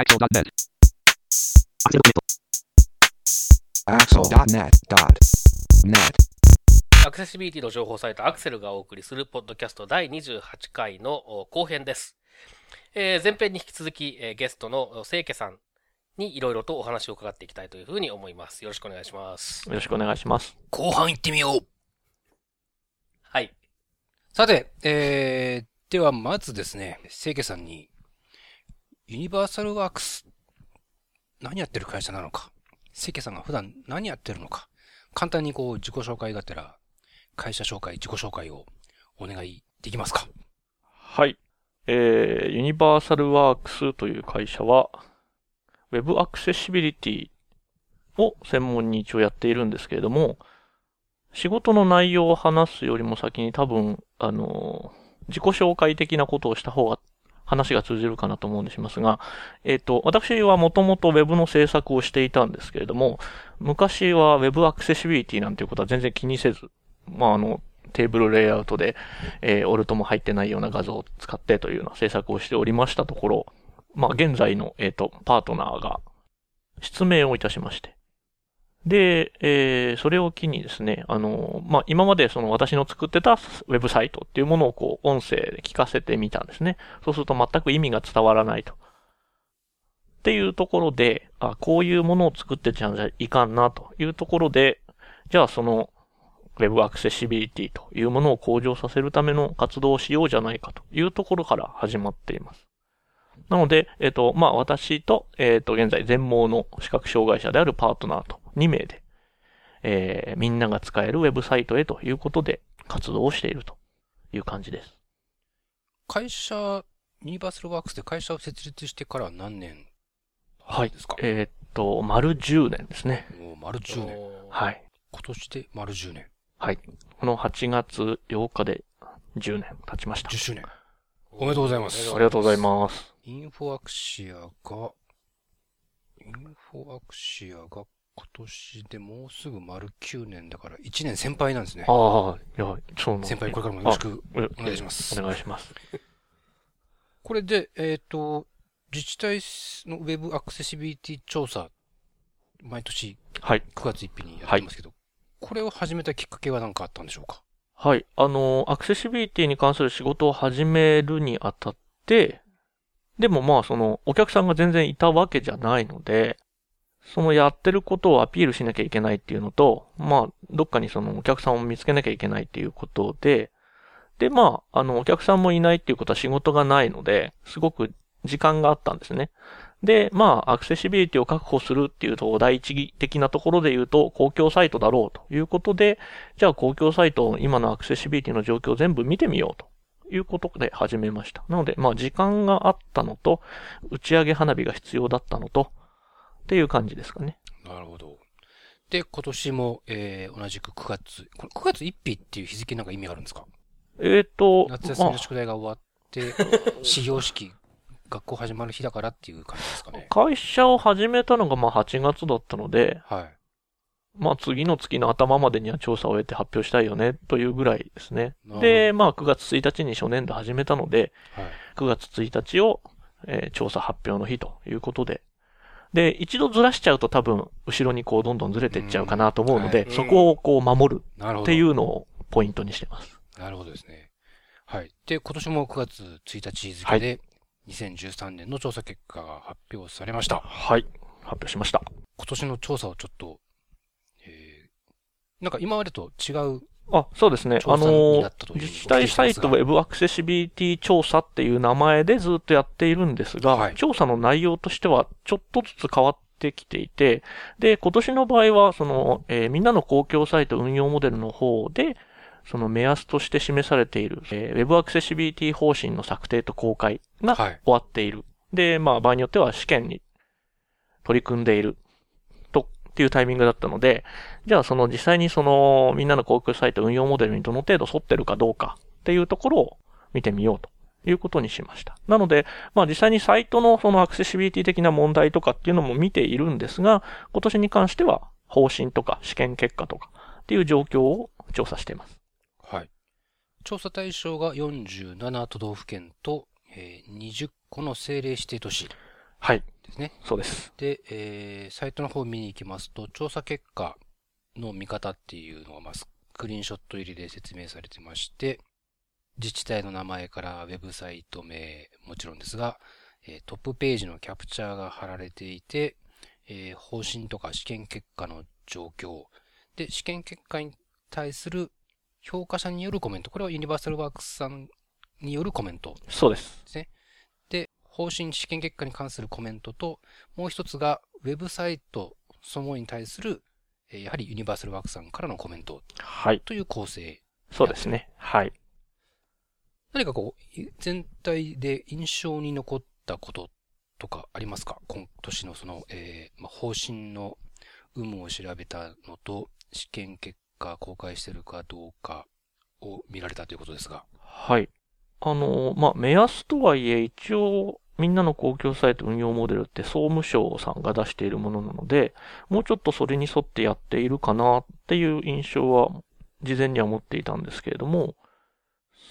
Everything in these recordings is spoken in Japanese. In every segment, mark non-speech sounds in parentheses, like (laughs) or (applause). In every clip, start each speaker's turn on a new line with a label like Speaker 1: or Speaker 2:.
Speaker 1: Axel.net.
Speaker 2: Axel.net.net.
Speaker 3: アクセシビリティの情報サイトアクセルがお送りするポッドキャスト第28回のお後編です。えー前編に引き続き、えーゲストの清家さんにいろいろとお話を伺っていきたいというふうに思います。よろしくお願いします。
Speaker 4: よろしくお願いします。
Speaker 5: 後半行ってみよう
Speaker 3: はい。
Speaker 5: さて、えー、ではまずですね、清家さんに、ユニバーサルワークス、何やってる会社なのか、清家さんが普段何やってるのか、簡単にこう自己紹介がてら、会社紹介、自己紹介をお願いできますか。
Speaker 4: はい。えー、ユニバーサルワークスという会社は、Web アクセシビリティを専門に一応やっているんですけれども、仕事の内容を話すよりも先に多分、あのー自己紹介的なことをした方が話が通じるかなと思うんですが、えっ、と、私はもともと Web の制作をしていたんですけれども、昔は Web アクセシビリティなんていうことは全然気にせず、まあ、あの、テーブルレイアウトで、えーオルトも入ってないような画像を使ってというような制作をしておりましたところ、まあ、現在の、えっ、と、パートナーが失明をいたしまして。で、えーそれを機にですね、あの、まあ、今までその私の作ってたウェブサイトっていうものをこう、音声で聞かせてみたんですね。そうすると全く意味が伝わらないと。っていうところで、あ、こういうものを作ってちゃんじゃいかんなというところで、じゃあその、ウェブアクセシビリティというものを向上させるための活動をしようじゃないかというところから始まっています。なので、えっ、と、まあ、私と、えっ、と、現在全盲の視覚障害者であるパートナーと2名で、えーみんなが使えるウェブサイトへということで活動をしているという感じです。
Speaker 5: 会社、ユニバーサルワークスで会社を設立してから何年
Speaker 4: はい
Speaker 5: ですか？
Speaker 4: えっ、と、丸10年ですね。
Speaker 5: もう丸10年。
Speaker 4: はい。
Speaker 5: 今年で丸10年。
Speaker 4: はい。この8月8日で10年経ちました。
Speaker 5: 10周年。おめでとうございます
Speaker 4: ありがとうございます。
Speaker 5: インフォアクシアが、インフォアクシアが今年でもうすぐ丸9年だから1年先輩なんですね。
Speaker 4: ああ、いや、そうなん
Speaker 5: 先輩これからもよろしく。
Speaker 4: お
Speaker 5: お願いします
Speaker 4: お願いします。(laughs)
Speaker 5: これで、えっ、と、自治体のウェブアクセシビリティ調査、毎年
Speaker 4: はい。
Speaker 5: 9月1日にやってますけど、これを始めたきっかけは何かあったんでしょうか？
Speaker 4: はい。あの、アクセシビリティに関する仕事を始めるにあたって、でもまあ、その、お客さんが全然いたわけじゃないので、そのやってることをアピールしなきゃいけないっていうのと、まあ、どっかにそのお客さんを見つけなきゃいけないっていうことで、で、まあ、あの、お客さんもいないっていうことは仕事がないので、すごく時間があったんですね。で、まあ、アクセシビリティを確保するっていうと、第一義的なところで言うと、公共サイトだろうということで、じゃあ公共サイト今のアクセシビリティの状況を全部見てみようということで始めました。なので、まあ時間があったのと、打ち上げ花火が必要だったのと、っていう感じですかね。
Speaker 5: なるほど。で、今年も、えー、同じく9月、これ9月1日っていう日付なんか意味あるんですか？
Speaker 4: えっ、と、まあ
Speaker 5: 夏休みの宿題が終わって、(laughs) 始業式、学校始まる日だからっていう感じですかね。
Speaker 4: 会社を始めたのがまあ8月だったので、
Speaker 5: はい。
Speaker 4: まあ次の月の頭までには調査を終えて発表したいよねというぐらいですね。で、まあ9月1日に初年度始めたので、
Speaker 5: はい。
Speaker 4: 9月1日を、えー調査発表の日ということで。で、一度ずらしちゃうと多分、後ろにこうどんどんずれていっちゃうかなと思うので、そこをこう守る。っていうのをポイントにしてます。
Speaker 5: なるほどですね。はい。で、今年も9月1日付で、2013年の調査結果が発表されました。
Speaker 4: はい。発表しました。
Speaker 5: 今年の調査をちょっと、えー、なんか今までと違う、
Speaker 4: あ、そうですね。あの自治体サイトウェブアクセシビリティ調査っていう名前でずっとやっているんですが、
Speaker 5: はい
Speaker 4: 調査の内容としてはちょっとずつ変わってきていて、で、今年の場合は、その、えーみんなの公共サイト運用モデルの方で、その目安として示されている、えー、ウェブアクセシビリティ方針の策定と公開が
Speaker 5: はい
Speaker 4: 終わっている。で、まあ場合によっては試験に取り組んでいる。ていうタイミングだったので、じゃあその実際にそのみんなの公共サイト運用モデルにどの程度沿ってるかどうかっていうところを見てみようということにしました。なので、まあ実際にサイトのそのアクセシビリティ的な問題とかっていうのも見ているんですが、今年に関しては方針とか試験結果とかっていう状況を調査しています。
Speaker 5: はい。調査対象が47都道府県と、えー20個の政令指定都市で
Speaker 4: はい。
Speaker 5: ですね。
Speaker 4: そうです。
Speaker 5: で、えーサイトの方を見に行きますと、調査結果の見方っていうのが、まあ、スクリーンショット入りで説明されてまして、自治体の名前からウェブサイト名もちろんですが、えートップページのキャプチャーが貼られていて、えー方針とか試験結果の状況、で、試験結果に対する評価者によるコメント、これはユニバーサルワークスさんによるコメント
Speaker 4: そうです。
Speaker 5: で、方針試験結果に関するコメントと、もう一つが、ウェブサイトそのものに対する、えーやはりユニバーサルワークさんからのコメント
Speaker 4: はい。
Speaker 5: という構成。
Speaker 4: そうですね。はい。
Speaker 5: 何かこう、い全体で印象に残ったこととかありますか？今年のその、えーまあ、方針の有無を調べたのと、試験結果公開してるかどうかを見られたということですが。
Speaker 4: はい。あの、まあ、目安とはいえ、一応、みんなの公共サイト運用モデルって総務省さんが出しているものなので、もうちょっとそれに沿ってやっているかなっていう印象は、事前には持っていたんですけれども、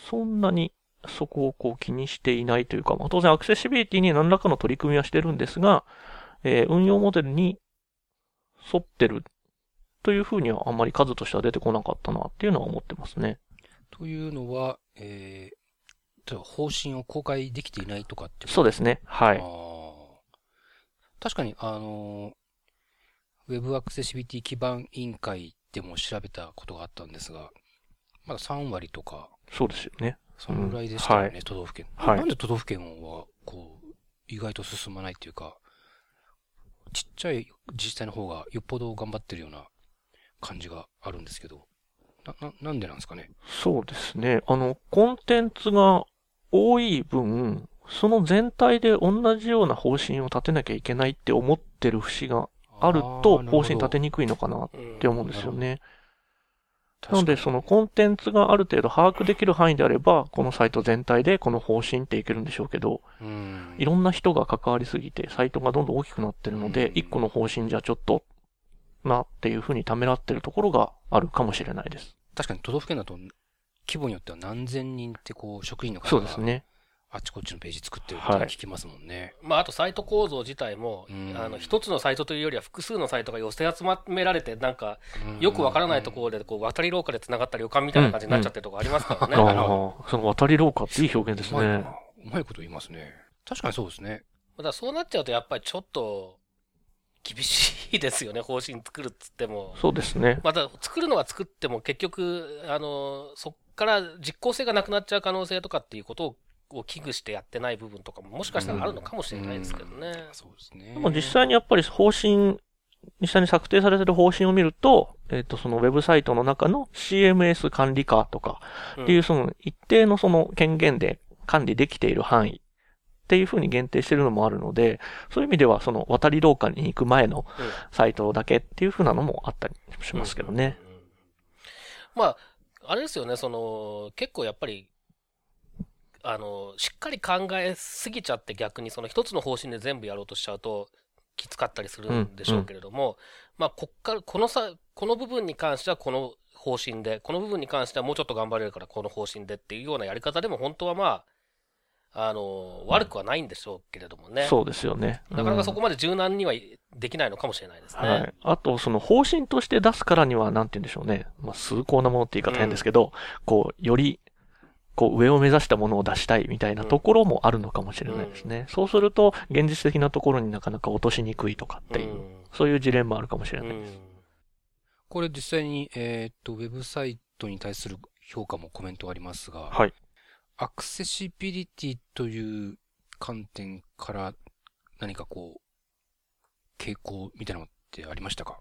Speaker 4: そんなにそこをこう気にしていないというか、まあ、当然アクセシビリティに何らかの取り組みはしてるんですが、えー運用モデルに沿ってるというふうにはあんまり数としては出てこなかったなっていうのは思ってますね。
Speaker 5: というのは、えー方針を公開できていないとかって
Speaker 4: そうですね。はい。
Speaker 5: 確かに、あのー、ウェブアクセシビティ基盤委員会でも調べたことがあったんですが、まだ3割とか、
Speaker 4: そうですよね。
Speaker 5: そのぐらいでしたよね、
Speaker 4: うんは
Speaker 5: 都道府県。
Speaker 4: はい
Speaker 5: なんで都道府県は、こう、意外と進まないっていうか、ちっちゃい自治体の方がよっぽど頑張ってるような感じがあるんですけど、な、な、なんでなんですかね？
Speaker 4: そうですね。あの、コンテンツが多い分、その全体で同じような方針を立てなきゃいけないって思ってる節があると、方針立てにくいのかなっ
Speaker 3: うん
Speaker 4: て思うんですよね。なので、そのコンテンツがある程度把握できる範囲であれば、このサイト全体でこの方針っていけるんでしょうけど、
Speaker 5: うん。
Speaker 4: いろんな人が関わりすぎて、サイトがどんどん大きくなってるので
Speaker 5: う、ん。
Speaker 4: 一個の方針じゃちょっと、なっていうふうにためらってるところがあるかもしれないです。
Speaker 5: 確かに都道府県だと、規模によっては何千人ってこう、職員の方が
Speaker 4: そうですね。
Speaker 5: あっちこっちのページ作ってるって聞きますもんね。
Speaker 3: まあ、あとサイト構造自体も、
Speaker 5: うん
Speaker 3: あの、一つのサイトというよりは複数のサイトが寄せ集められて、なんか、
Speaker 5: うん
Speaker 3: よくわからないところで、こう、渡り廊下で繋がった旅館みたいな感じになっちゃってるとこありますからね。
Speaker 4: ああ、その渡り廊下っていい表現ですね。
Speaker 5: うまいこと言いますね。確かにそうですね。
Speaker 3: だそうなっちゃうと、やっぱりちょっと、厳しいですよね、方針作るっつっても。
Speaker 4: そうですね。
Speaker 3: また、作るのは作っても、結局、あの、そっから実効性がなくなっちゃう可能性とかっていうことを、を危惧してやってない部分とかも、もしかしたらあるのかもしれないですけどね。
Speaker 5: そうですね。
Speaker 4: でも実際にやっぱり方針、実際に策定されてる方針を見ると、えっ、と、そのウェブサイトの中の CMS 管理下とか
Speaker 3: うん
Speaker 4: っていうその一定のその権限で管理できている範囲っていうふうに限定してるのもあるので、そういう意味ではその渡り廊下に行く前の
Speaker 3: うん
Speaker 4: サイトだけっていうふうなのもあったりしますけどね。
Speaker 3: うんうんうん。まあ、あれですよね、その、結構やっぱり、あの、しっかり考えすぎちゃって逆にその一つの方針で全部やろうとしちゃうときつかったりするんでしょうけれども、まあ、こっから、このさ、この部分に関してはこの方針で、この部分に関してはもうちょっと頑張れるからこの方針でっていうようなやり方でも本当はまあ、あの、悪くはないんでしょうけれどもね。
Speaker 4: そうですよね。
Speaker 3: なかなかそ
Speaker 4: うん
Speaker 3: こまで柔軟にはできないのかもしれないですね。
Speaker 4: はい。あと、その方針として出すからには、なんて言うんでしょうね。まあ、崇高なものって言い方変ですけど、こう、より、こう、上を目指したものを出したいみたいなところもあるのかもしれないですね。そうすると、現実的なところになかなか落としにくいとかっていう、
Speaker 3: うん
Speaker 4: そういう事例もあるかもしれない。
Speaker 3: うん
Speaker 5: これ実際に、えーっと、ウェブサイトに対する評価もコメントがありますが、
Speaker 4: はい。
Speaker 5: アクセシビリティという観点から何かこう、傾向みたいなのってありましたか？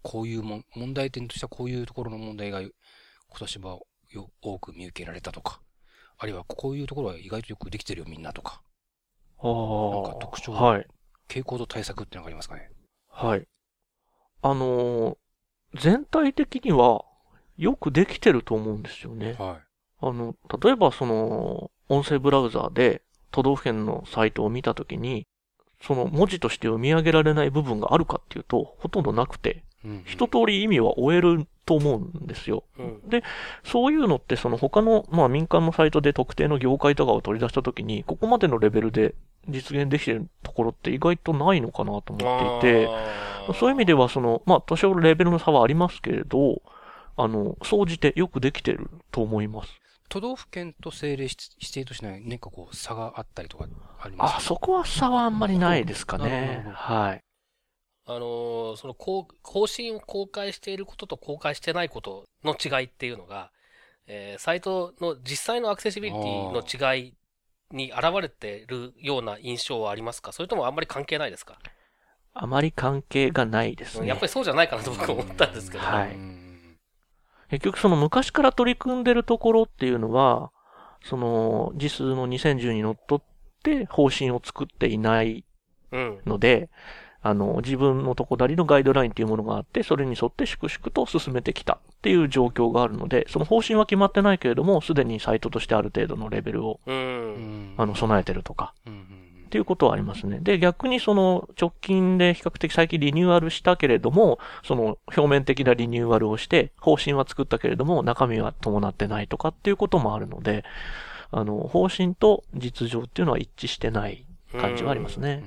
Speaker 5: こういうもん問題点としてはこういうところの問題が今年はよ多く見受けられたとか、あるいはこういうところは意外とよくできてるよみんなとか、
Speaker 4: ああ。
Speaker 5: なんか特徴
Speaker 4: はい。
Speaker 5: 傾向と対策ってのがありますかね？
Speaker 4: はい。あのー全体的には、よくできてると思うんですよね。
Speaker 5: は
Speaker 4: あの、例えばその、音声ブラウザーで都道府県のサイトを見たときに、その文字として読み上げられない部分があるかっていうと、ほとんどなくて、
Speaker 5: い。うん
Speaker 4: 一通り意味は終えると思うんですよ。
Speaker 3: うん
Speaker 4: そういうのってその他の、まあ民間のサイトで特定の業界とかを取り出したときに、ここまでのレベルで実現できてるところって意外とないのかなと思っていて、そういう意味では、その、まあ、多少レベルの差はありますけれど、あの、総じてよくできてると思います。
Speaker 5: 都道府県と政令指指定としない、何かこう、差があったりとかありますか？
Speaker 4: あ、そこは差はあんまりないですかねはい。
Speaker 3: あのーその更新を公開していることと公開してないことの違いっていうのが、えーサイトの実際のアクセシビリティの違いに現れているような印象はありますか？それともあんまり関係ないですか、
Speaker 4: あまり関係がないですね。
Speaker 3: やっぱりそうじゃないかなと僕は思ったんですけど。
Speaker 4: はい
Speaker 5: うん
Speaker 4: 結局その昔から取り組んでるところっていうのは、その、実数の2010にのっとって方針を作っていない
Speaker 3: うん。
Speaker 4: ので、あの、自分のとこなりのガイドラインっていうものがあって、それに沿って粛々と進めてきたっていう状況があるので、その方針は決まってないけれども、すでにサイトとしてある程度のレベルを、
Speaker 3: う。
Speaker 5: うんん
Speaker 4: あの、備えてるとか、
Speaker 5: うんうん
Speaker 4: っていうことはありますね。で、逆にその直近で比較的最近リニューアルしたけれども、その表面的なリニューアルをして、方針は作ったけれども、中身は伴ってないとかっていうこともあるので、あの、方針と実情っていうのは一致してない感じはありますね。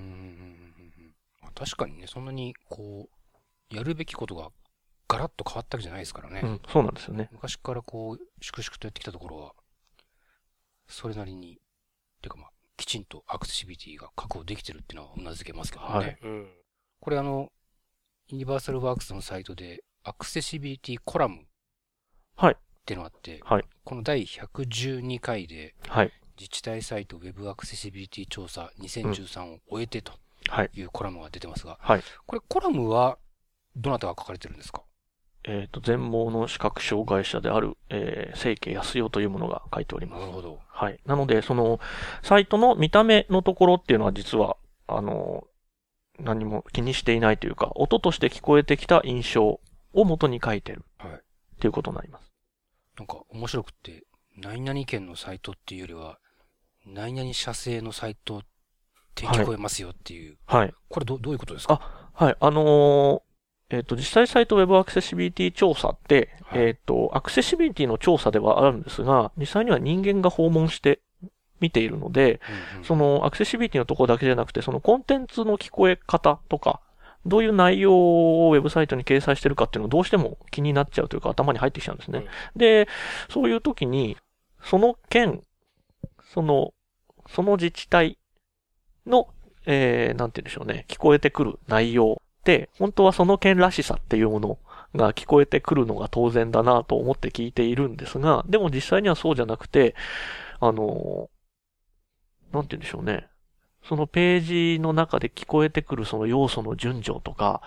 Speaker 5: 確かにね、そんなに、こう、やるべきことがガラッと変わったわけじゃないですからね。
Speaker 4: うん、そうなんですよね。
Speaker 5: 昔からこう、粛々とやってきたところは、それなりに、てかまあ、きちんとアクセシビリティが確保できてるっていうのは頷けますけどね。
Speaker 4: はい
Speaker 3: うん。
Speaker 5: これあの、ユニバーサルワークスのサイトで、アクセシビリティコラム
Speaker 4: はい
Speaker 5: っていうのがあって、
Speaker 4: はい
Speaker 5: この第112回で、
Speaker 4: はい。
Speaker 5: 自治体サイトウェブアクセシビリティ調査2013を終えてと
Speaker 4: はい。
Speaker 5: いうコラムが出てますが、
Speaker 4: はい。
Speaker 5: これコラムはどなたが書かれてるんですか？
Speaker 4: えっ、と、全盲の視覚障害者である、えー、清家康代というものが書いております。
Speaker 5: なるほど。
Speaker 4: はい。なので、その、サイトの見た目のところっていうのは実は、あの、何も気にしていないというか、音として聞こえてきた印象を元に書いてる。
Speaker 5: はい
Speaker 4: っていうことになります。
Speaker 5: なんか面白くって、何々県のサイトっていうよりは、何々社製のサイトって聞こえますよっていう。
Speaker 4: はい。
Speaker 5: これどどういうことですか？
Speaker 4: はい。あのーえっ、と、実際サイトウェブアクセシビリティ調査って、
Speaker 5: はい。
Speaker 4: えっ、と、アクセシビリティの調査ではあるんですが、実際には人間が訪問して見ているので、
Speaker 5: うんうん。
Speaker 4: そのアクセシビリティのところだけじゃなくて、そのコンテンツの聞こえ方とか、どういう内容をウェブサイトに掲載してるかっていうのがどうしても気になっちゃうというか頭に入ってきちゃうんですね。で、そういう時に、その県、その、その自治体の、えー、なんて言うんでしょうね、聞こえてくる内容本当はその県らしさっていうものが聞こえてくるのが当然だなと思って聞いているんですが、でも実際にはそうじゃなくて、あの、なんて言うんでしょうね。そのページの中で聞こえてくるその要素の順序とか、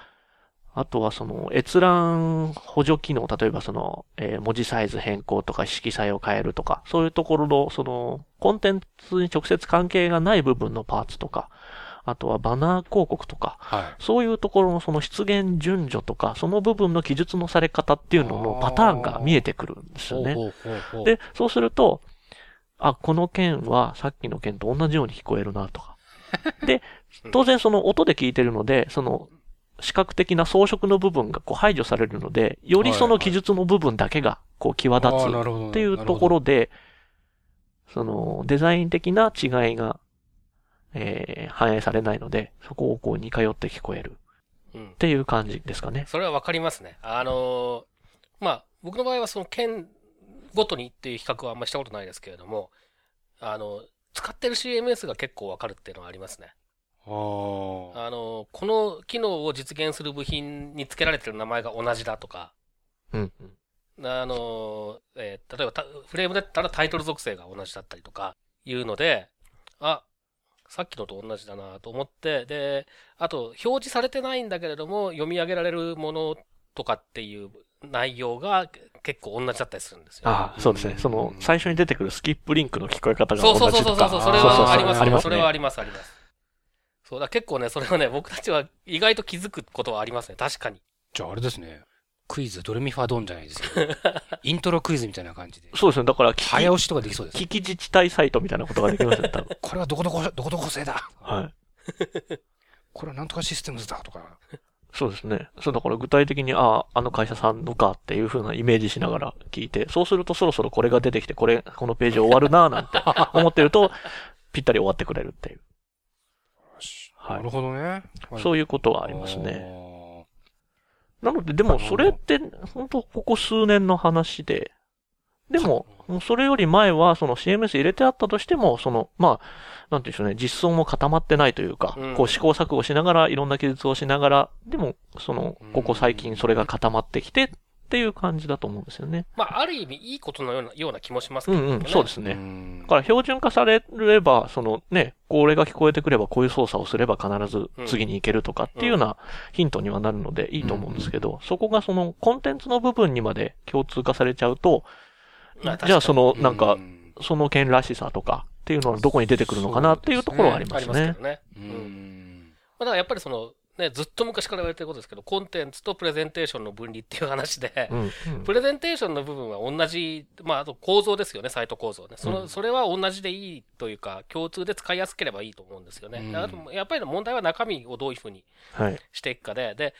Speaker 4: あとはその閲覧補助機能、例えばその、えー文字サイズ変更とか色彩を変えるとか、そういうところのそのコンテンツに直接関係がない部分のパーツとか、あとはバナー広告とか、
Speaker 5: はい。
Speaker 4: そういうところのその出現順序とか、その部分の記述のされ方っていうののパターンが見えてくるんですよね。で、そうすると、あ、この件はさっきの件と同じように聞こえるなとか。(laughs) で、当然その音で聞いてるので、その視覚的な装飾の部分がこう排除されるので、よりその記述の部分だけがこう際立つっていうところで、そのデザイン的な違いが、えー反映されないので、そこをこう似通って聞こえる
Speaker 3: うん
Speaker 4: っ。ていう感じですかね。
Speaker 3: それはわかりますね。あのーまあ、僕の場合はその県ごとにっていう比較はあんまりしたことないですけれども、あの、使ってる CMS が結構わかるっていうのはありますね。
Speaker 5: あ
Speaker 3: の、この機能を実現する部品に付けられてる名前が同じだとか、
Speaker 4: うんうん。
Speaker 3: あの、えー例えばたフレームだったらタイトル属性が同じだったりとかいうので、あ、さっきのと同じだなと思って、で、あと表示されてないんだけれども読み上げられるものとかっていう内容が結構同じだったりするんですよ、ね。
Speaker 4: ああ、そうですね。その、最初に出てくるスキップリンクの聞こえ方が
Speaker 3: そうそう
Speaker 4: 同じとか。
Speaker 3: そうそうそう、そ
Speaker 5: うそうそう
Speaker 3: はあります
Speaker 5: あります
Speaker 3: それはあります、あります。そうだ、結構ね、それはね、僕たちは意外と気づくことはありますね、確かに。
Speaker 5: じゃああれですね。クイズドレミファドンじゃないですけど、(laughs) イントロクイズみたいな感じで、
Speaker 4: そうですね。だから、
Speaker 5: 早押しとかできそうです。
Speaker 4: 聞き自治体サイトみたいなことができますね、多分。
Speaker 5: これはどこどこ、どこどこ製だ
Speaker 4: はい。(laughs)
Speaker 5: これはなんとかシステムズだとか。
Speaker 4: そうですね。そう、だから具体的に、ああ、あの会社さんのかっていう風なイメージしながら聞いて、そうするとそろそろこれが出てきて、これ、このページ終わるなぁなんて (laughs) 思ってると、ぴったり終わってくれるっていう。は
Speaker 5: ないる。ほどね。
Speaker 4: そう
Speaker 5: い
Speaker 4: いうことはありますね。
Speaker 5: ね。
Speaker 4: なので、でもそれって、本当ここ数年の話で、でも、それより前は、その CMS 入れてあったとしても、その、まあ、なんていうんでしょうね、実装も固まってないというか、
Speaker 3: うん。
Speaker 4: こう試行錯誤しながら、いろんな技術をしながら、でも、その、ここ最近それが固まってきてっていう感じだと思うんですよね。
Speaker 3: まあ、ある意味いいことのようなような気もしますけどね。
Speaker 4: うんうん、そうですね。
Speaker 5: ね
Speaker 4: だから標準化されれば、そのね、これが聞こえてくればこういう操作をすれば必ず次に行けるとかっていうようなヒントにはなるのでいいと思うんですけど、そこがそのコンテンツの部分にまで共通化されちゃうと、
Speaker 3: まあ
Speaker 4: じゃあそのなんか
Speaker 5: う、ん
Speaker 4: その件らしさとかっていうのはどこに出てくるのかなっていうところはありますね
Speaker 3: ありますけど。ね。
Speaker 5: う
Speaker 3: うん
Speaker 5: ん。
Speaker 3: まあ、だからやっぱりその、ね、ずっと昔から言われてることですけど、コンテンツとプレゼンテーションの分離っていう話で、
Speaker 4: うんうん
Speaker 3: プレゼンテーションの部分は同じ、まあ、あと構造ですよね、サイト構造ね。その、
Speaker 4: うん
Speaker 3: それは同じでいいというか、共通で使いやすければいいと思うんですよね。
Speaker 5: うん
Speaker 3: あとやっぱり問題は中身をどういうふうに
Speaker 4: はい。
Speaker 3: していくかで、で、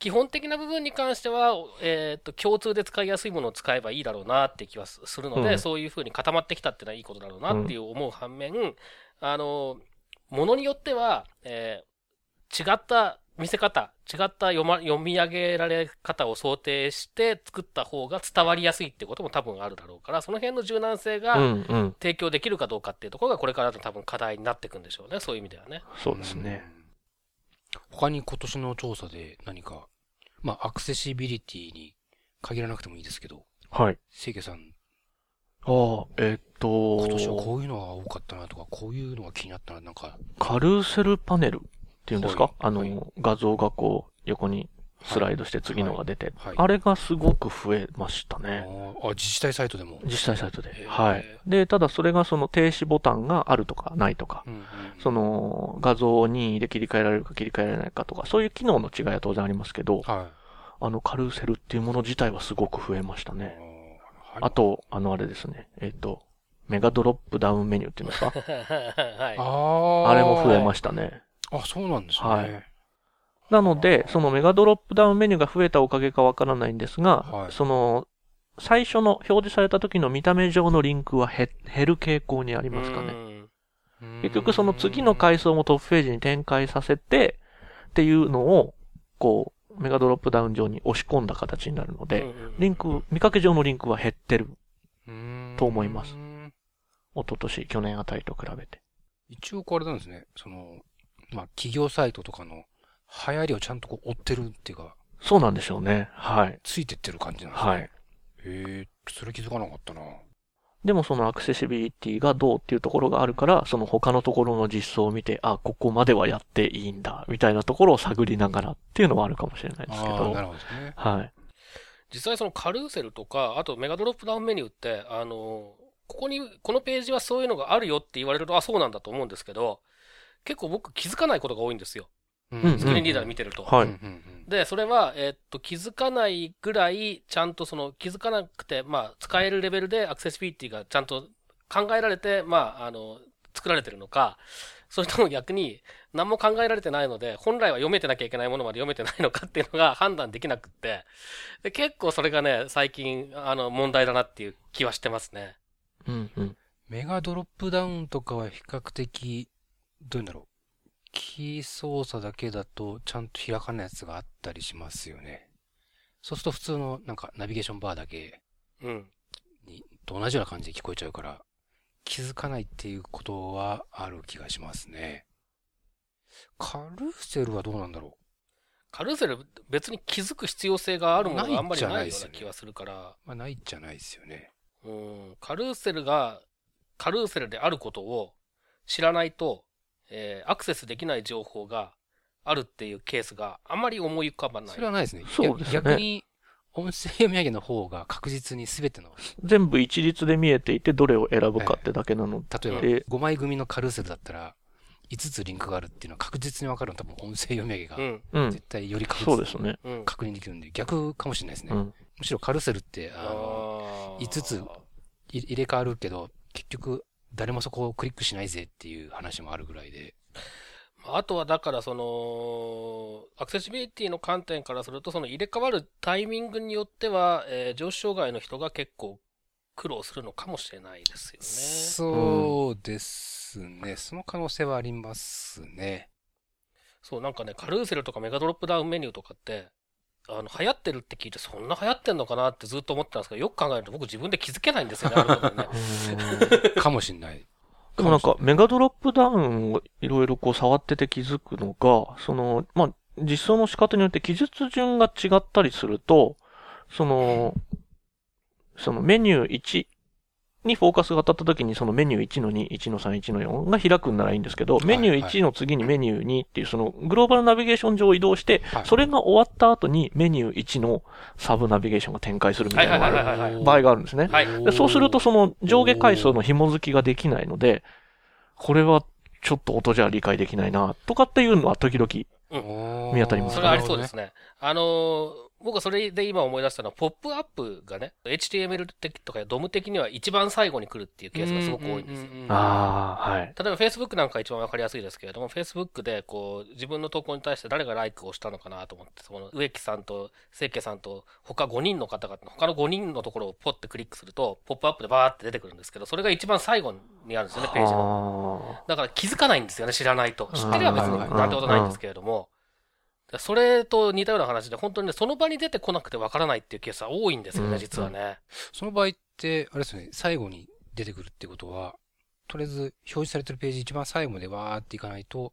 Speaker 3: 基本的な部分に関しては、えっ、と、共通で使いやすいものを使えばいいだろうなって気はすするので、
Speaker 4: うん
Speaker 3: そういうふうに固まってきたっていうのはいいことだろうなっていう思う反面、あの、ものによっては、えー違った見せ方、違った読,、ま、読み上げられ方を想定して作った方が伝わりやすいってことも多分あるだろうから、その辺の柔軟性
Speaker 4: う
Speaker 3: が。提供できるかどうかっていうところがこれからの多分課題になっていくんでしょうね、そういう意味ではね。
Speaker 4: そうですね。
Speaker 5: うん。他に今年の調査で何か、まあ、アクセシビリティに限らなくてもいいですけど、
Speaker 4: はい。
Speaker 5: 清家さん、
Speaker 4: ああ、えっと、
Speaker 5: 今年はこういうのが多かったなとか、こういうのが気になったな、なんか、
Speaker 4: カルーセルパネルっていうんですか、
Speaker 5: はい。
Speaker 4: あの、
Speaker 5: はい。
Speaker 4: 画像がこう、横にスライドして次のが出て、
Speaker 5: はい。はい。
Speaker 4: あれがすごく増えました
Speaker 5: あ
Speaker 4: ね。
Speaker 5: ー。あ、自治体サイトでも？
Speaker 4: 実際サイトで。はい。で、ただそれがその停止ボタンがあるとかないとか、
Speaker 5: うんうん
Speaker 4: その画像を任意で切り替えられるか切り替えられないかとか、そういう機能の違いは当然ありますけど、
Speaker 5: は
Speaker 4: あのカルーセルっていうもの自体はすごく増えました
Speaker 5: い。
Speaker 4: ね。
Speaker 5: あ
Speaker 4: と、あのあれですね、えっ、と、メガドロップダウンメニューっていうんですか？(laughs)
Speaker 3: はい。
Speaker 5: あ
Speaker 4: あれも増えま
Speaker 5: し
Speaker 4: したね。
Speaker 5: た。あ、そうなんですね。
Speaker 4: はいなので、そのメガドロップダウンメニューが増えたおかげかわからないんですが、
Speaker 5: はい
Speaker 4: その、最初の表示された時の見た目上のリンクは減減る傾向にありますかね。
Speaker 3: ね。
Speaker 4: 結局その次の階層もトップページに展開させて、っていうのを、こう、メガドロップダウン上に押し込んだ形になるので、リンク、見かけ上のリンクは減ってる。と思います
Speaker 5: うん
Speaker 4: 一昨年、去年あたりと比べて。
Speaker 5: 一応これなんですね。その、まあ、企業サイトとかの流行りをちゃんとこう追ってるっていうか、
Speaker 4: そうなんでしょうね。はい。
Speaker 5: ついてってる感じなんですね。
Speaker 4: はい。
Speaker 5: へえ、それ気づかなかったな。
Speaker 4: でもそのアクセシビリティがどうっていうところがあるから、その他のところの実装を見て、あ、ここまではやっていいんだ、みたいなところを探りながらっていうのはあるかもしれないですけ
Speaker 5: ああ、
Speaker 4: ど
Speaker 5: な。るほどですね。
Speaker 4: はい。
Speaker 3: 実際そのカルーセルとか、あとメガドロップダウンメニューって、あの、ここに、このページはそういうのがあるよって言われると、あ、そうなんだと思うんですけど、結構僕気づかないことが多いんですよ。
Speaker 5: う
Speaker 4: うん
Speaker 3: スクリーンリーダーで見てると。
Speaker 4: はい
Speaker 3: で、それは、えっと、気づかないぐらい、ちゃんとその、気づかなくて、まあ、使えるレベルでアクセシビリティがちゃんと考えられて、まあ、あの、作られてるのか、それとも逆に、何も考えられてないので、本来は読めてなきゃいけないものまで読めてないのかっていうのが判断できなくって、で結構それがね、最近、あの、問題だなっていう気はしてますね。
Speaker 4: うんうん。
Speaker 5: メガドロップダウンとかは比較的、どういうんだろう。キー操作だけだとちゃんと開かないやつがあったりしますよね。そうすると普通のなんかナビゲーションバーだけ
Speaker 3: うん。
Speaker 5: にと同じような感じで聞こえちゃうから、気づかないっていうことはある気がしますね。カルーセルはどうなんだろ
Speaker 3: カルーセル別に気づく必要性があるものがあんまり
Speaker 5: ないじゃ
Speaker 3: ないような気がするから、
Speaker 5: う。まあないじゃないですよね。
Speaker 3: うん、カルーセルが、カルーセルであることを知らないと、えーアクセスできない情報があるっていうケースがあまり思い浮かばない
Speaker 5: それ。はないですね。
Speaker 4: そうですね
Speaker 5: 逆に、音声読み上げの方が確実に全ての、
Speaker 4: 全部一律で見えていて、どれを選ぶかってだけなの
Speaker 5: 例えば
Speaker 4: で、
Speaker 5: 5枚組のカルーセルだったら、5つリンクがあるっていうのは確実にわかるのは多分音声読み上げが絶。対より確実に
Speaker 4: そうですね。
Speaker 3: うん。
Speaker 5: 確認できるんで、逆かもしれないですね。
Speaker 4: うん。
Speaker 5: むしろカルーセルって、あの、
Speaker 3: あー
Speaker 5: 5つい入れ替わるけど、結局誰もそこをクリックしないぜっていう話もあるぐらいで。
Speaker 3: あとはだからその、アクセシビリティの観点からすると、その入れ替わるタイミングによっては、えー上司障害の人が結構苦労するのかもしれないですよね。
Speaker 5: そうですね。その可能性はありますね。
Speaker 3: そう、なんかね、カルーセルとかメガドロップダウンメニューとかって、あの、流行ってるって聞いて、そんな流行ってんのかなってずっと思ってたんですけど、よく考えると僕自分で気づけないんですよね、(laughs) ね。
Speaker 5: かもしんない。
Speaker 4: でもなんか、メガドロップダウンをいろいろこう触ってて気づくのが、その、まあ、実装の仕方によって記述順が違ったりすると、その、そのメニュー1にフォーカスが当たった時にそのメニュー1の2、1の3、1の4が開くんならいいんですけど、
Speaker 5: い
Speaker 4: メニュー1の次にメニュー2っていうそのグローバルナビゲーション上移動して、
Speaker 5: はい。
Speaker 4: それが終わった後にメニュー1のサブナビゲーションが展開するみたいな場合があるんですね。
Speaker 3: はい。
Speaker 4: でそうするとその上下階層の紐付きができないので、これはちょっと音じゃ理解できないな、とかっていうのは時々、見当たります
Speaker 3: それはありそうですね。あのー僕はそれで今思い出したのは、ポップアップがね、HTML 的とか DOM 的には一番最後に来るっていうケースがすごく多いんですよ。
Speaker 4: ああ、はい。
Speaker 3: 例えば Facebook なんか一番わかりやすいですけれども、Facebook でこう自分の投稿に対して誰がライクをしたのかなと思って、その植木さんと清家さんと他5人の方々、他の5人のところをポッてクリックすると、ポップアップでバーって出てくるんですけど、それが一番最後にあるんですよね、ページの。
Speaker 4: あ
Speaker 3: だから気づかないんですよね、知らないと。知ってりゃ別に
Speaker 5: うん
Speaker 3: なんてことないんですけれども。それと似たような話で、本当にね、その場に出てこなくてわからないっていうケースは多いんですよね、
Speaker 4: うん
Speaker 3: 実はね。
Speaker 5: その場合って、あれですよね、最後に出てくるってことは、とりあえず表示されてるページ一番最後までわーっていかないと、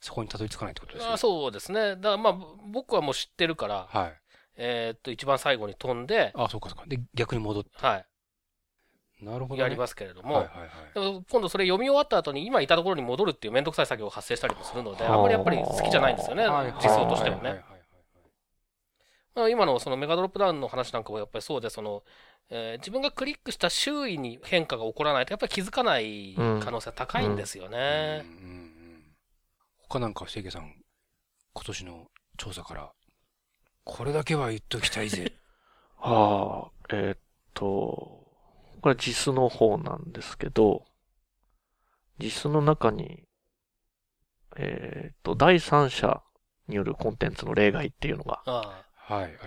Speaker 5: そこにたどり着かないってことですね。
Speaker 3: あそうですね。だからまあ、僕はもう知ってるから、
Speaker 5: はい。
Speaker 3: えーっと、一番最後に飛んで、
Speaker 5: あ、そうかそうか。で、逆に戻って。
Speaker 3: は
Speaker 5: なるほど。
Speaker 3: やりますけれども、
Speaker 5: はいはいはい。
Speaker 3: でも今度それ読み終わった後に今いたところに戻るっていうめんどくさい作業が発生したりもするので、
Speaker 4: はあ
Speaker 3: あんまりやっぱり好きじゃないんですよね、実装としてもね。今のそのメガドロップダウンの話なんかもやっぱりそうで、その、えー自分がクリックした周囲に変化が起こらないとやっぱり気づかない可能性は高いんですよね。
Speaker 5: うんうんうん他なんか、清家さん、今年の調査から、これだけは言っときたいぜ。(laughs)
Speaker 4: あ、ああ、えーっと、これは JIS の方なんですけど、JIS の中に、えーっと、第三者によるコンテンツの例外っていうのが、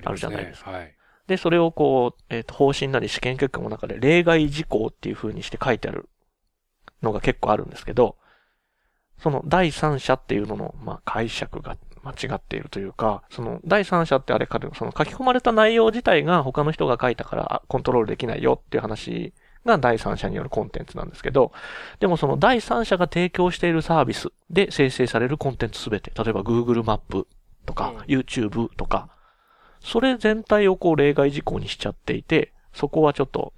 Speaker 3: あ
Speaker 4: るじゃないです
Speaker 5: か。はい。
Speaker 4: で、それをこう、えーっと、方針なり試験結果の中で例外事項っていう風にして書いてあるのが結構あるんですけど、その第三者っていうのの、まあ、解釈が間違っているというか、その第三者ってあれかその書き込まれた内容自体が他の人が書いたからあコントロールできないよっていう話が第三者によるコンテンツなんですけど、でもその第三者が提供しているサービスで生成されるコンテンツすべて、例えば Google マップとか、
Speaker 3: うん。
Speaker 4: YouTube とか、それ全体をこう例外事項にしちゃっていて、そこはちょっと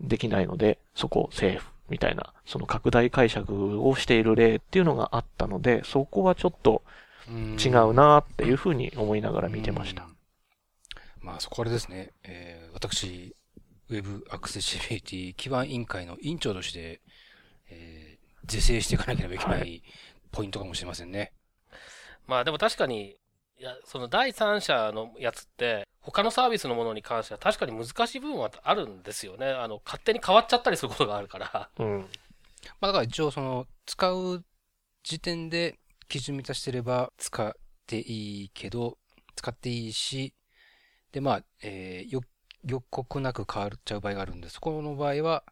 Speaker 4: できないので、そこをセーフみたいな、その拡大解釈をしている例っていうのがあったので、そこはちょっと違うなっていうふうに思いながら見てました
Speaker 5: うん。。まあ、そこからですね、えー私、Web アクセシビリティ基盤委員会の委員長として、えー是正していかなければいけな
Speaker 4: はい
Speaker 5: ポイントかもしれませんね。
Speaker 3: まあでも確かに、いや、その第三者のやつって、他のサービスのものに関しては確かに難しい部分はあるんですよね。あの、勝手に変わっちゃったりすることがあるから。
Speaker 4: うん。
Speaker 5: まあ、だから一応その、使う時点で基準満たしてれば使っていいけど、使っていいし、で、まあ、えー、よ、予告なく変わっちゃう場合があるんで、そこの場合は、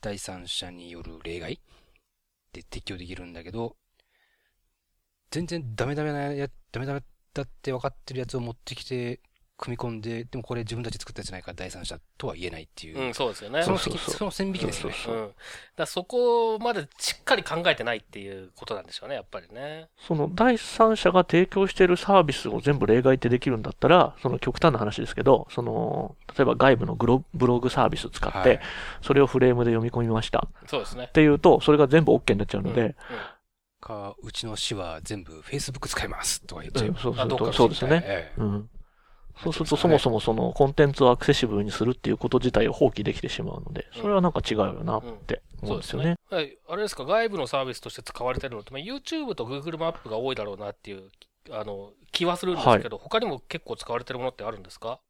Speaker 5: 第三者による例外で適用できるんだけど、全然ダメダメなや、ダメダメだって分かってるやつを持ってきて、組み込んで、でもこれ自分たち作ったやつじゃないから第三者とは言えないっていう、
Speaker 3: うん、そうですよね。
Speaker 5: その
Speaker 4: そうそうそう
Speaker 5: その線引きですよね。
Speaker 3: うん。だからそこまでしっかり考えてないっていうことなんでしょうね、やっぱりね。
Speaker 4: その第三者が提供しているサービスを全部例外ってできるんだったら、その極端な話ですけど、その、例えば外部のグロブログサービス使って、
Speaker 5: はい
Speaker 4: それをフレームで読み込みました
Speaker 3: そうですね
Speaker 4: っ。ていうと、それが全部 OK になっちゃうので、
Speaker 3: うん
Speaker 5: か、うちの市は全部 Facebook 使いますとか言っちゃ
Speaker 4: うん
Speaker 5: う。
Speaker 4: そうすると、
Speaker 3: あどっかの
Speaker 4: そうですね。
Speaker 5: ええ
Speaker 4: うん。そうすると、そもそもそのコンテンツをアクセシブルにするっていうこと自体を放棄できてしまうので、それはなんか違うよなって思うんですよね。
Speaker 3: はい。あれですか、外部のサービスとして使われてるのって、まあ、YouTube と Google マップが多いだろうなっていう、あの、気はするんですけど、他にも結構使われてるものってあるんですか？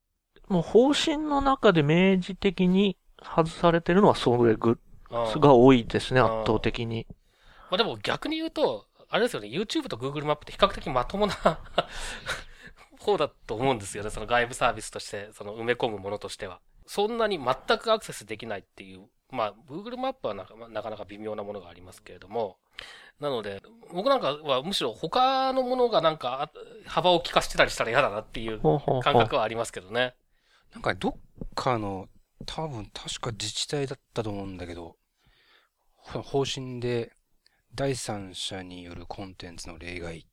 Speaker 4: もう方針の中で明示的に外されてるのはそれぐが多いですね、圧倒的に。
Speaker 3: まあでも逆に言うと、あれですよね、YouTube と Google マップって比較的まともな方だと思うんですよね、その外部サービスとして、その埋め込むものとしては。そんなに全くアクセスできないっていう、まあ、Google マップはなかなか微妙なものがありますけれども、なので、僕なんかはむしろ他のものがなんかあ幅を利かしてたりしたら嫌だなっていう感覚はありますけどね。
Speaker 5: なんかどっかの、多分確か自治体だったと思うんだけど、ほ方針で第三者によるコンテンツの例外、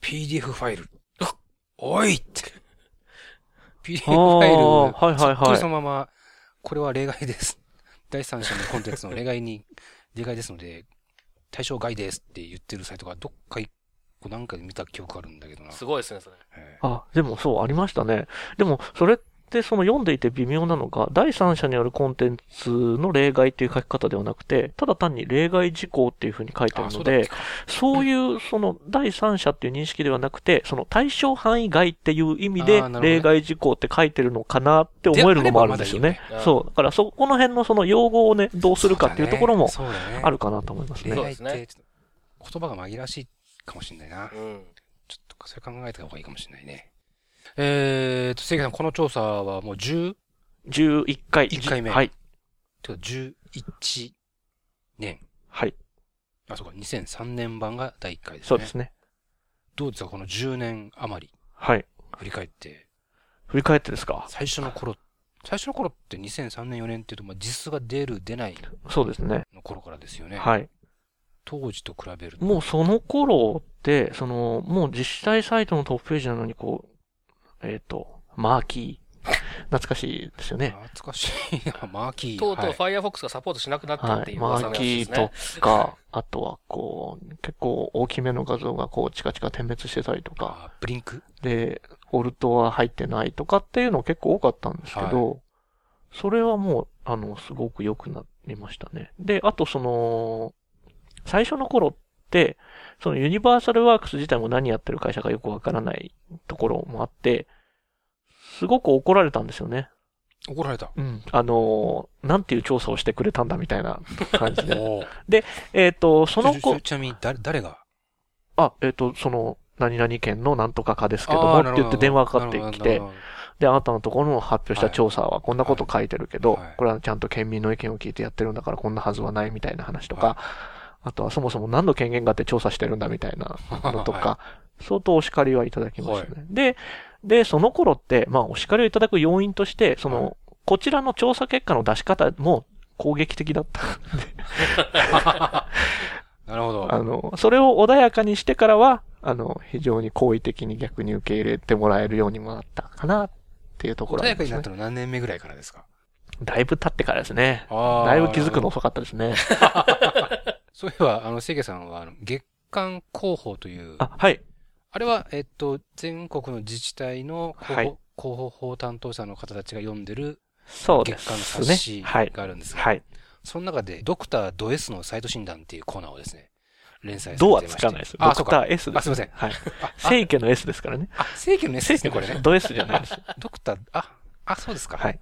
Speaker 5: PDF ファイル。おいって。PDF フ
Speaker 4: あ
Speaker 5: ァイル、
Speaker 4: あ、はいはいはい。
Speaker 5: そのまま、これは例外です。第三者のコンテンツの例外に、例外ですので、対象外ですって言ってるサイトがどっか一個なんかで見た記憶あるんだけどな。
Speaker 3: すごいですね、それ。
Speaker 5: え
Speaker 4: あ、でもそう、ありましたね。でも、それってその読んでいて微妙なのが、第三者によるコンテンツの例外っていう書き方ではなくて、ただ単に例外事項っていうふうに書いて
Speaker 5: え
Speaker 4: あるので
Speaker 5: あそう
Speaker 4: いう、その、第三者っていう認識ではなくて、その対象範囲外っていう意味で例外事項って書いてるのかなって思えるのもあるんですよね。そう。だからそこの辺のその用語をね、どうするかっていうところもあるかなと思いますね。
Speaker 5: 例外っ
Speaker 3: そうですね
Speaker 5: 言葉が紛らわしいかもしれないな。
Speaker 3: うん。
Speaker 5: ちょっとそれ考えた方がいいかもしれないね。えーと、関さん、この調査はもう10、
Speaker 4: 11回。
Speaker 5: 11回目
Speaker 4: はい。
Speaker 5: てか11年。
Speaker 4: はい。
Speaker 5: あ、そうか、2003年版が第1回ですね。
Speaker 4: そうですね。
Speaker 5: どうですか、この10年余り？
Speaker 4: はい。
Speaker 5: 振り返って、
Speaker 4: 振り返ってですか？
Speaker 5: 最初の頃、最初の頃って2003年4年っていうと、まあ、実数が出る出ない
Speaker 4: そうですね。
Speaker 5: の頃からですよね。
Speaker 4: はい。
Speaker 5: 当時と比べると。
Speaker 4: もうその頃って、その、もう実際サイトのトップページなのにこう、えっ、と、マーキー。懐かしいですよね。
Speaker 5: 懐かしいな、マーキー。
Speaker 3: とうとう
Speaker 5: はい
Speaker 3: Firefox がサポートしなくなったってい。う
Speaker 4: はいマ
Speaker 3: 噂のやつ
Speaker 4: ーキ
Speaker 3: ですね
Speaker 4: ー。とか、(laughs) あとはこう、結構大きめの画像がこう、チカチカ点滅してたりとか、
Speaker 5: あブリンク
Speaker 4: で、オルトは入ってないとかっていうの結構多かったんですけど、それはもう、あの、すごく良くなりましたね。で、あとその、最初の頃って、そのユニバーサルワークス自体も何やってる会社かよくわからないところもあって、すごく怒られたんですよね。
Speaker 5: 怒られた。
Speaker 4: うん。あのーなんていう調査をしてくれたんだみたいな感じで。(laughs)
Speaker 5: おー
Speaker 4: えっと、その子
Speaker 5: ちなみに、誰、誰が？
Speaker 4: あ、えっ、と、その、何々県のなんとかかですけどもって言って電話かかってきて、、で、あなたのところの発表した調査はこんなこと書いてるけど、
Speaker 5: はいはい
Speaker 4: これはちゃんと県民の意見を聞いてやってるんだからこんなはずはないみたいな話とか、あとはそもそも何の権限があって調査してるんだみたいなのとか、
Speaker 5: は
Speaker 4: 相当お叱りはいただきましたね。で、で、その頃って、まあお叱りをいただく要因として、その、
Speaker 5: はい
Speaker 4: こちらの調査結果の出し方も攻撃的だった。(laughs)
Speaker 5: なるほど。
Speaker 4: あの、それを穏やかにしてからは、あの、非常に好意的に逆に受け入れてもらえるようにもなったかなっていうところ
Speaker 5: 穏やかになっ。たの何年目ぐらいからですか？
Speaker 4: だいぶ経ってからですね。
Speaker 5: あ
Speaker 4: だいぶ気づくの。遅かったですね。(laughs)
Speaker 5: そういえば、あの、せいけさんは、あの月間広報という、あ
Speaker 4: あ、はい。
Speaker 5: れは、えっと、全国の自治体の広報,、
Speaker 4: はい
Speaker 5: 広報法担当者の方たちが読んでる
Speaker 4: そうで
Speaker 5: 月間の
Speaker 4: すね
Speaker 5: 冊子。
Speaker 4: はい。
Speaker 5: があるんですが、
Speaker 4: はい。
Speaker 5: その中で、ドクタード S のサイト診断っていうコーナーをですね、連載
Speaker 4: ドは。つかないです。ドクター S です。
Speaker 5: あすいません
Speaker 4: はい。
Speaker 5: あ、
Speaker 4: 正家の S ですからね。
Speaker 5: あ、正規の S ですね、これね。
Speaker 4: ド S じゃないです。
Speaker 5: ドクター、あ、あ、そうですか。
Speaker 4: はい。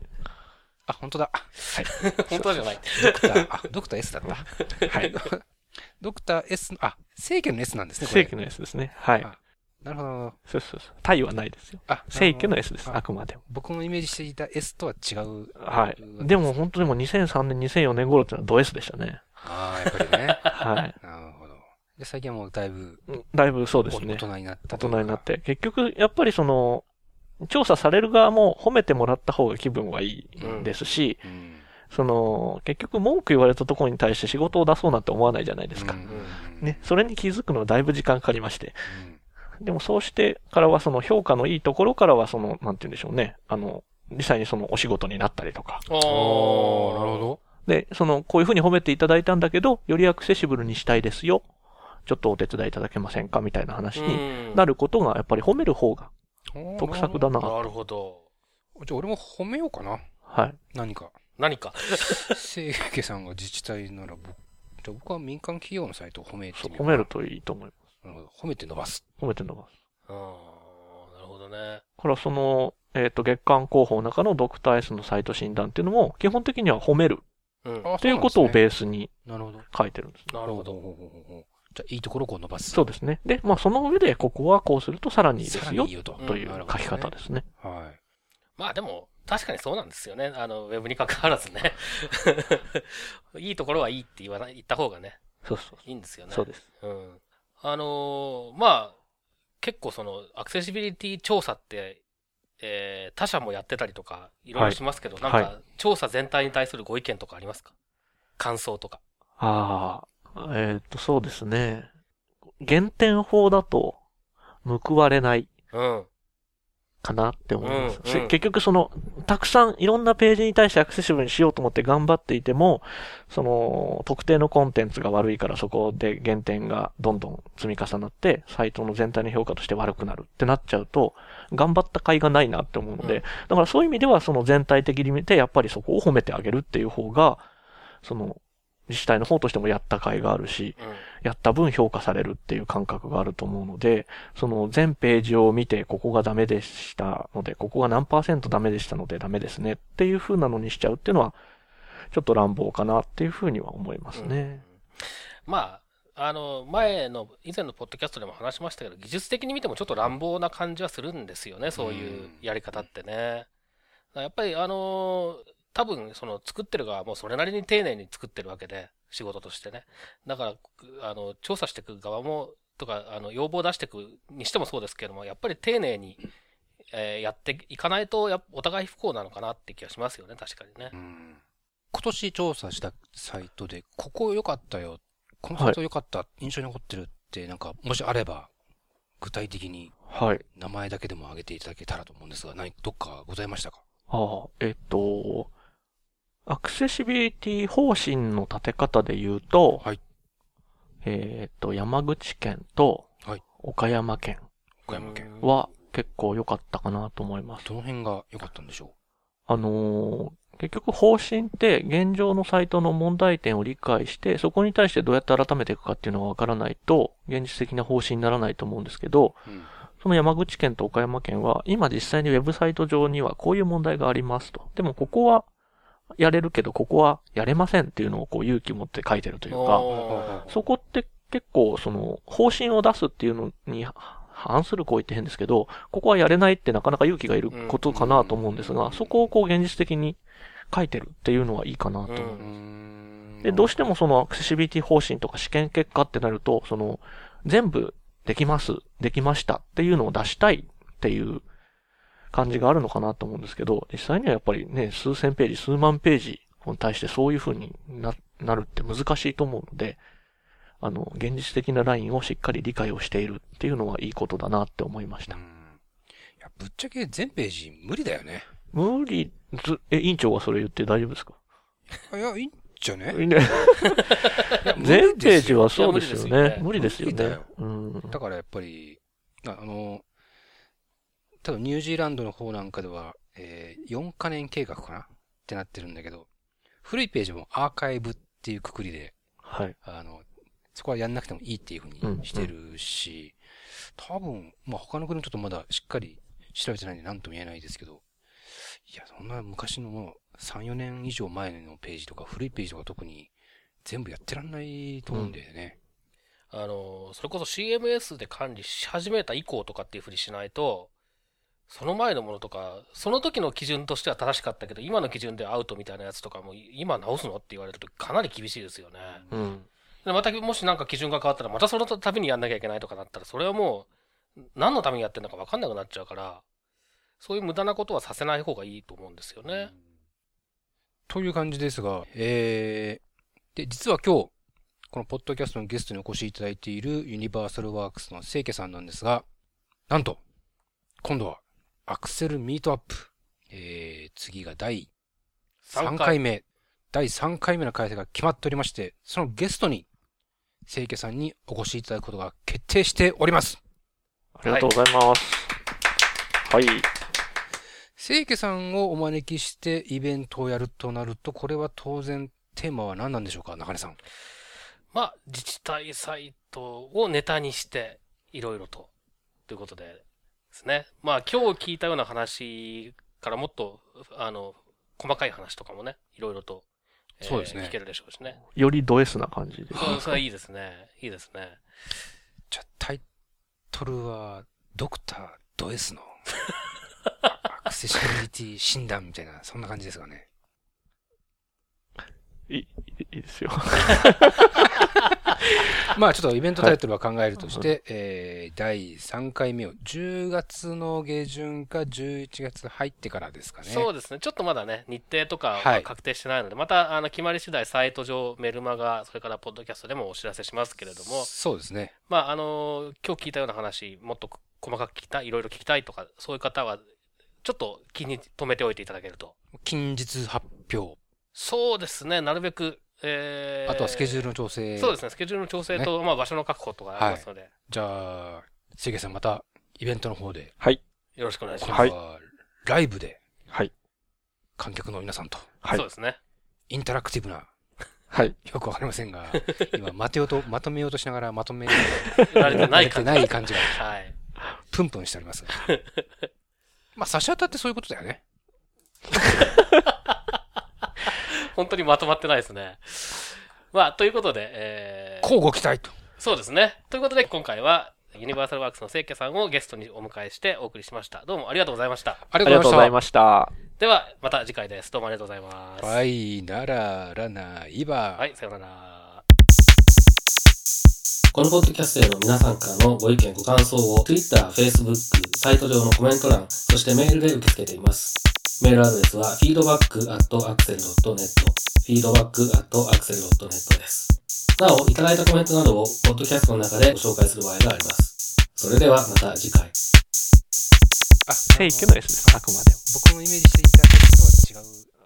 Speaker 5: あ、本当だ。(laughs)
Speaker 3: 本当じゃない。
Speaker 5: ドクター、あ、ドクター S だった。
Speaker 4: はい。(laughs)
Speaker 5: ドクター S の、あ、正規の S なんですね。
Speaker 4: 正家の S ですね。はい
Speaker 5: あ。なるほど。
Speaker 4: そうそうそう。タイはないですよ。
Speaker 5: あ、
Speaker 4: 正家の S です。
Speaker 5: あ
Speaker 4: あくまでも。
Speaker 5: 僕のイメージしていた S とは違う。
Speaker 4: はい。でも本当にもう2003年、2004年頃っていうのはド S でしたね。
Speaker 5: ああ、やっぱりね。
Speaker 4: はい。(laughs)
Speaker 5: なるほど。で、最近はもうだいぶ
Speaker 4: だいぶそうです
Speaker 5: 大
Speaker 4: ね。
Speaker 5: 人になった
Speaker 4: 大人になっ。て。結局、やっぱりその、調査される側も褒めてもらった方が気分はいいですし、
Speaker 5: うん。
Speaker 4: その、結局文句言われたところに対して仕事を出そうなんて思わないじゃないですか。
Speaker 5: うん
Speaker 4: ね、それに気づくのはだいぶ時間かかりまして。
Speaker 5: うん
Speaker 4: でもそうしてからはその評価のいいところからはその、なんて言うんでしょうね。あの、実際にそのお仕事になったりとか。
Speaker 3: お
Speaker 5: おー、なるほど。
Speaker 4: で、その、こういうふうに褒めていただいたんだけど、よりアクセシブルにしたいですよ。ちょっとお手伝いいただけませんか？みたいな話にな
Speaker 3: る。
Speaker 4: ることが、やっぱり褒める方が得策だな。
Speaker 3: なるほど。
Speaker 5: じゃあ俺も褒めようかな。
Speaker 4: はい。
Speaker 5: 何か。
Speaker 3: 何か。
Speaker 5: 清家さんが自治体なら僕、じゃあ僕は民間企業のサイトを褒めて
Speaker 4: 褒めるといいと思います。
Speaker 5: なるほど。褒めて伸ばす。
Speaker 4: 褒めて伸ばす。
Speaker 3: うん。なるほどね。
Speaker 4: だからその、えっ、と、月間広報の中のドクター S のサイト診断っていうのも、基本的には褒める
Speaker 3: うん。
Speaker 5: あ
Speaker 4: っていうことを
Speaker 5: ー
Speaker 4: ベースに
Speaker 5: なるほど。
Speaker 4: 書いてるんです。
Speaker 3: なるほど。
Speaker 5: ほうほうほうほうじゃあ、いいところをこう伸ばす。
Speaker 4: そうですね。で、まあその上で、ここはこうするとさらにいいですよ
Speaker 5: さらにいいよと。
Speaker 4: という書き方ですね。
Speaker 5: はい。
Speaker 3: まあでも、確かにそうなんですよね。あの、ウェブに関わらずね。(laughs) いいところはいいって言わない、言った方がね、
Speaker 4: そうそう。
Speaker 3: いいんですよね。
Speaker 4: そうです。
Speaker 3: うん。あのーまあ、結構その、アクセシビリティ調査って、えー、他社もやってたりとか、いろいろしますけど、なん
Speaker 4: は
Speaker 3: か、調査全体に対するご意見とかありますか？感想とか。
Speaker 4: ああ、えっ、と、そうですね。減点法だと報われない
Speaker 3: うん。
Speaker 4: かなって思います。
Speaker 3: うんうん
Speaker 4: 結局その、たくさんいろんなページに対してアクセシブルにしようと思って頑張っていても、その、特定のコンテンツが悪いからそこで減点がどんどん積み重なって、サイトの全体の評価として悪くなるってなっちゃうと、頑張った甲斐がないなって思うので、
Speaker 3: うん
Speaker 4: だからそういう意味ではその全体的に見て、やっぱりそこを褒めてあげるっていう方が、その、自治体の方としてもやった甲斐があるし、
Speaker 3: うん。
Speaker 4: やった分評価されるっていう感覚があると思うので、その全ページを見て、ここがダメでしたので、ここが何パーセントダメでしたのでダメですねっていう風なのにしちゃうっていうのは、ちょっと乱暴かなっていう風には思いますね。
Speaker 3: まあ、あの、前の、以前のポッドキャストでも話しましたけど、技術的に見てもちょっと乱暴な感じはするんですよね、そういうやり方ってね。やっぱり、あの、多分、その、作ってる側もそれなりに丁寧に作ってるわけで、仕事としてね。だから、あの、調査していく側も、とか、あの、要望を出していくにしてもそうですけども、やっぱり丁寧に、えーやっていかないと、やっぱお互い不幸なのかなって気がしますよね、確かにね
Speaker 5: う。ん今年調査したサイトで、ここ良かったよ、このサイト良かった、印象に残ってるって、なんか、もしあれば、具体的に
Speaker 4: はい。
Speaker 5: 名前だけでも挙げていただけたらと思うんですが、何、どっかございましたか？
Speaker 4: ああ、えっと、アクセシビリティ方針の立て方で言うと、
Speaker 5: はい
Speaker 4: えっと、山口県と
Speaker 5: はい
Speaker 4: 岡山県
Speaker 5: 岡山県。
Speaker 4: は結構良かったかなと思います。
Speaker 5: どの辺が良かったんでしょ
Speaker 4: あのー結局方針って現状のサイトの問題点を理解して、そこに対してどうやって改めていくかっていうのがわからないと、現実的な方針にならないと思うんですけど、
Speaker 5: ううん。
Speaker 4: その山口県と岡山県は、今実際にウェブサイト上にはこういう問題がありますと。でもここはやれるけど、ここはやれませんっていうのをこう勇気を持って書いてるというか、そこって結構その方針を出すっていうのに反する行為って変ですけど、ここはやれないってなかなか勇気がいることかなと思うんですが、そこをこう現実的に書いてるっていうのはいいかなと思う。
Speaker 3: うん
Speaker 5: うーん
Speaker 4: で、どうしてもそのアクセシビリティ方針とか試験結果ってなると、その全部できます、できましたっていうのを出したいっていう感じがあるのかなと思うんですけど、実際にはやっぱりね、数千ページ、数万ページに対してそういう風にななるって難しいと思うので、あの、現実的なラインをしっかり理解をしているっていうのはいいことだなって思いました。
Speaker 5: うんいや、ぶっちゃけ全ページ無理だよね。
Speaker 4: 無理、ず、え、委員長がそれ言って大丈夫ですか？
Speaker 5: いや、いいんじゃね？
Speaker 4: 全ページはそうですよね。無
Speaker 3: 無
Speaker 4: 理ですよね
Speaker 5: 無理だよ。
Speaker 4: うん。
Speaker 5: だからやっぱり、ああの、多分ニュージーランドの方なんかでは、えー4カ年計画かな？ってなってるんだけど、古いページもアーカイブっていうくくりで、
Speaker 4: はい。
Speaker 5: あの、そこはやんなくてもいいっていうふうにしてるし、多分、まあ他の国ちょっとまだしっかり調べてないんで何とも言えないですけど、いや、そんな昔のもう3、4年以上前のページとか古いページとか特に全部やってらんないと思うんだよね。
Speaker 3: あの、それこそ CMS で管理し始めた以降とかっていうふうにしないと、その前のものとか、その時の基準としては正しかったけど、今の基準でアウトみたいなやつとかも、今直すのって言われるとかなり厳しいですよね。
Speaker 4: うん。
Speaker 3: でまたもしなんか基準が変わったら、またその度にやんなきゃいけないとかなったら、それはもう、何のためにやってるのか分かんなくなっちゃうから、そういう無駄なことはさせない方がいいと思うんですよね。
Speaker 5: という感じですが、えー、で、実は今日、このポッドキャストのゲストにお越しいただいているユニバーサルワークスの清家さんなんですが、なんと、今度はアクセルミートアップ、えー、次が第3回目、第3回目の開催が決まっておりまして、そのゲストに、清家さんにお越しいただくことが決定しております。
Speaker 4: ありがとうございます。はい。
Speaker 5: 清家さんをお招きしてイベントをやるとなると、これは当然テーマは何なんでしょうか中根さん。
Speaker 3: まあ、自治体サイトをネタにして、いろいろと、ということでですね。まあ、今日聞いたような話からもっと、あの、細かい話とかもね、いろいろと、えー
Speaker 5: そうですね
Speaker 3: 聞けるでしょうしね。
Speaker 4: よりド S な感じで。(laughs)
Speaker 3: そう、そいいですね。いいですね。
Speaker 5: じゃあ、タイトルは、ドクタード S の (laughs) アクセシビリティ診断みたいな、そんな感じですかね。
Speaker 4: いい、いいですよ。(laughs)
Speaker 5: まあちょっとイベントタイトルは考えるとして、えー、第3回目を10月の下旬か11月入ってからですかね。
Speaker 3: そうですね。ちょっとまだね、日程とか
Speaker 5: は
Speaker 3: はい確定してないので、また、あの、決まり次第、サイト上、メルマガ、それから、ポッドキャストでもお知らせしますけれども、
Speaker 5: そうですね。
Speaker 3: まあ、あの、今日聞いたような話、もっと細かく聞きたい、いろいろ聞きたいとか、そういう方は、ちょっと気に留めておいていただけると。
Speaker 5: 近日発表。
Speaker 3: そうですね、なるべく、えー、
Speaker 5: あとはスケジュールの調整。
Speaker 3: そうですね、スケジュールの調整と、まあ、場所の確保とかありますので、
Speaker 5: じゃあ、せいげさんまたイベントの方で、
Speaker 4: はい。
Speaker 3: よろしくお願いします。
Speaker 4: はい
Speaker 5: 今度はライブで
Speaker 4: はい。
Speaker 5: 観客の皆さんと
Speaker 4: はい
Speaker 3: そう。ですね。
Speaker 5: インタラクティブな、
Speaker 4: はい。
Speaker 5: よくわかりませんが、(laughs) 今、まとようと、まとめようとしながらまとめ
Speaker 3: 慣れてない感じ。
Speaker 5: 慣れてない感じが、
Speaker 3: はい。
Speaker 5: プンプンしておりますが。(laughs) まあ、差し当たってそういうことだよね。(laughs)
Speaker 3: 本当にまとまってないですね。まあ、ということで、えー、
Speaker 5: 交互期待と。
Speaker 3: そうですね。ということで、今回は、ユニバーサルワークスの清家さんをゲストにお迎えしてお送りしました。どうもありがとうございました。
Speaker 5: あ
Speaker 4: あ
Speaker 5: りがとうございま
Speaker 4: ました。
Speaker 3: では、また次回です。どうもありがとうございます。
Speaker 5: はい、なら、らな、いば。
Speaker 3: はい、さようなら。このポッドキャストへの皆さんからのご意見、ご感想を Twitter、Facebook、サイト上のコメント欄、そしてメールで受け付けています。メールアドレスは feedback.axel.net feedback.axel.net です。なお、いただいたコメントなどをポッドキャストの中でご紹介する場合があります。それではまた次回。
Speaker 5: あ、
Speaker 4: 正規の S です、あくまでも。
Speaker 5: 僕のイメージしていたやつとは違う。